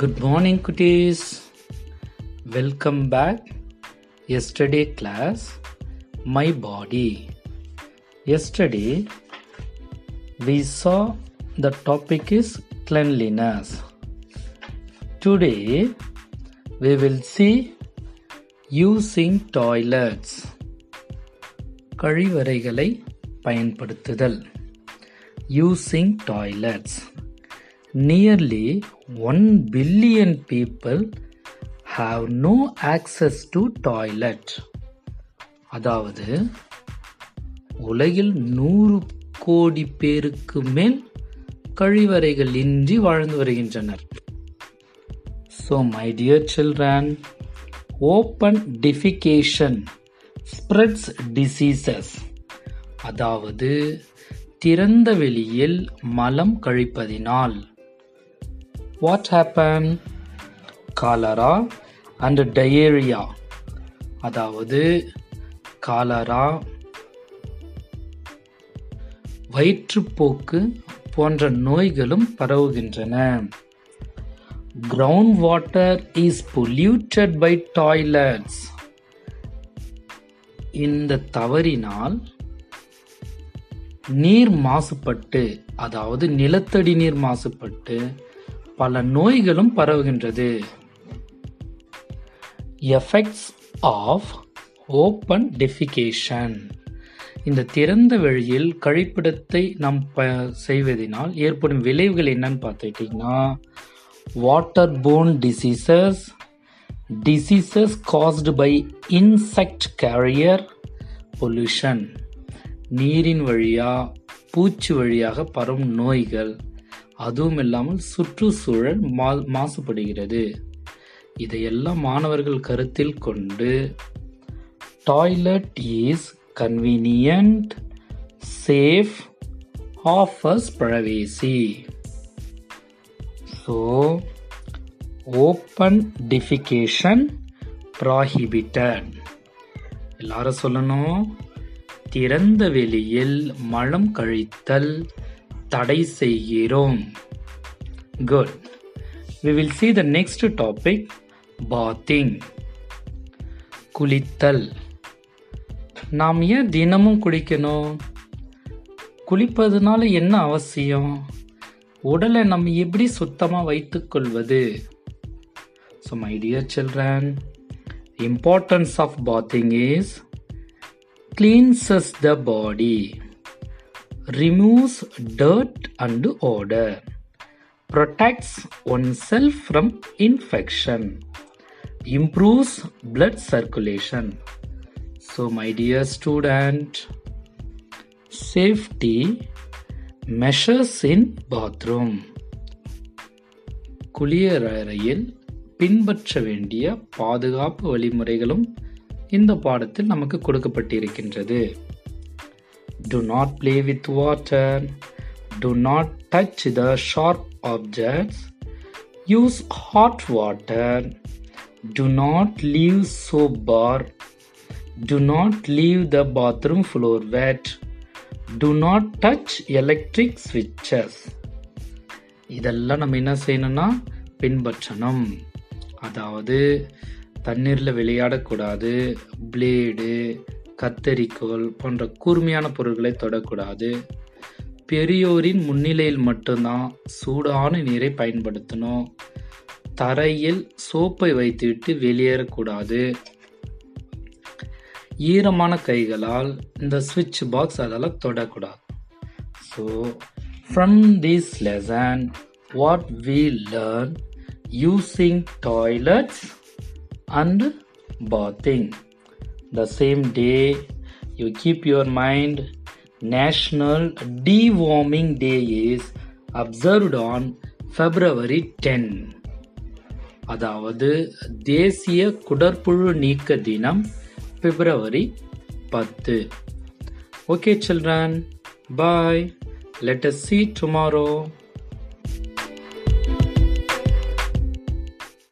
Good morning, cuties. Welcome back. Yesterday class, my body. Yesterday, we saw the topic is cleanliness. Today, we will see using toilets. கழிவறைகளை பயன்படுத்துதல் using toilets. Nearly 1 billion people have no access to toilet. அதாவது உலகில் நூறு கோடி பேருக்கு மேல் கழிவறைகள் இன்றி வாழ்ந்து வருகின்றனர் so my dear children open defecation spreads diseases அதாவது திறந்த வெளியில் மலம் கழிப்பதினால் what happen cholera and diarrhoea அதாவது காலரா வயிற்றுப்போக்கு போன்ற நோய்களும் பரவுகின்றன. Ground water is polluted by toilets இந்த தவறினால் நீர் மாசுபட்டு அதாவது நிலத்தடி நீர் மாசுபட்டு பல நோய்களும் பரவுகின்றது. எஃபெக்ட்ஸ் ஆஃப் ஓப்பன் டெஃபிகேஷன் இந்த திறந்த வெளியில் கழிப்பிடத்தை நாம் ப செய்வதனால் ஏற்படும் விளைவுகள் என்னன்னு பார்த்துக்கிட்டிங்கன்னா water borne diseases diseases caused by insect carrier pollution நீரின் வழியாக பூச்சி வழியாக பரவும் நோய்கள். அதுவும் இல்லாமல் சுற்றுச்சூழல் மா மாசுபடுகிறது. இதையெல்லாம் மாணவர்கள் கருத்தில் கொண்டு toilet is convenient safe offers privacy so open defecation prohibited எல்லாரும் சொல்லணும். திறந்த வெளியில் மலம் கழித்தல் தடை செய்கிறோம். Good we will see the next topic bathing குளித்தல். நாம் ஏன் தினமும் குளிக்கணும்? குளிப்பதனால என்ன அவசியம்? உடலை நம்ம எப்படி சுத்தமாக வைத்துக்கொள்வது so my dear children importance of bathing is cleanses the body removes dirt and odor, protects oneself from infection, improves blood circulation. So, my dear student, safety measures in bathroom. குளியலறையில் பின்பற்ற வேண்டிய பாதுகாப்பு வழிமுறைகளும் இந்த பாடத்தில் நமக்கு கொடுக்கப்பட்டிருக்கின்றது Do not play with water. Do not touch the sharp objects. Use hot water. Do not leave soap bar. Do not leave the bathroom floor wet. Do not touch electric switches. இதெல்லாம் நம்ம என்ன செய்யணும்னா பின்பற்றணும் அதாவது தண்ணீரில் விளையாடக்கூடாது blade கத்தரிக்கோல் போன்ற கூர்மையான பொருட்களை தொடக்கூடாது. பெரியோரின் முன்னிலையில் மட்டும்தான் சூடான நீரை பயன்படுத்தணும். தரையில் சோப்பை வைத்துவிட்டு வெளியேறக்கூடாது. ஈரமான கைகளால் இந்த சுவிட்ச் பாக்ஸ் அதெல்லாம் தொடக்கூடாது. So from this lesson what we learn using toilets and bathing the same day you keep your mind national deworming day is observed on february 10 அதாவது தேசிய குடற்புழு நீக்க தினம் பிப்ரவரி பத்து okay children bye let us see tomorrow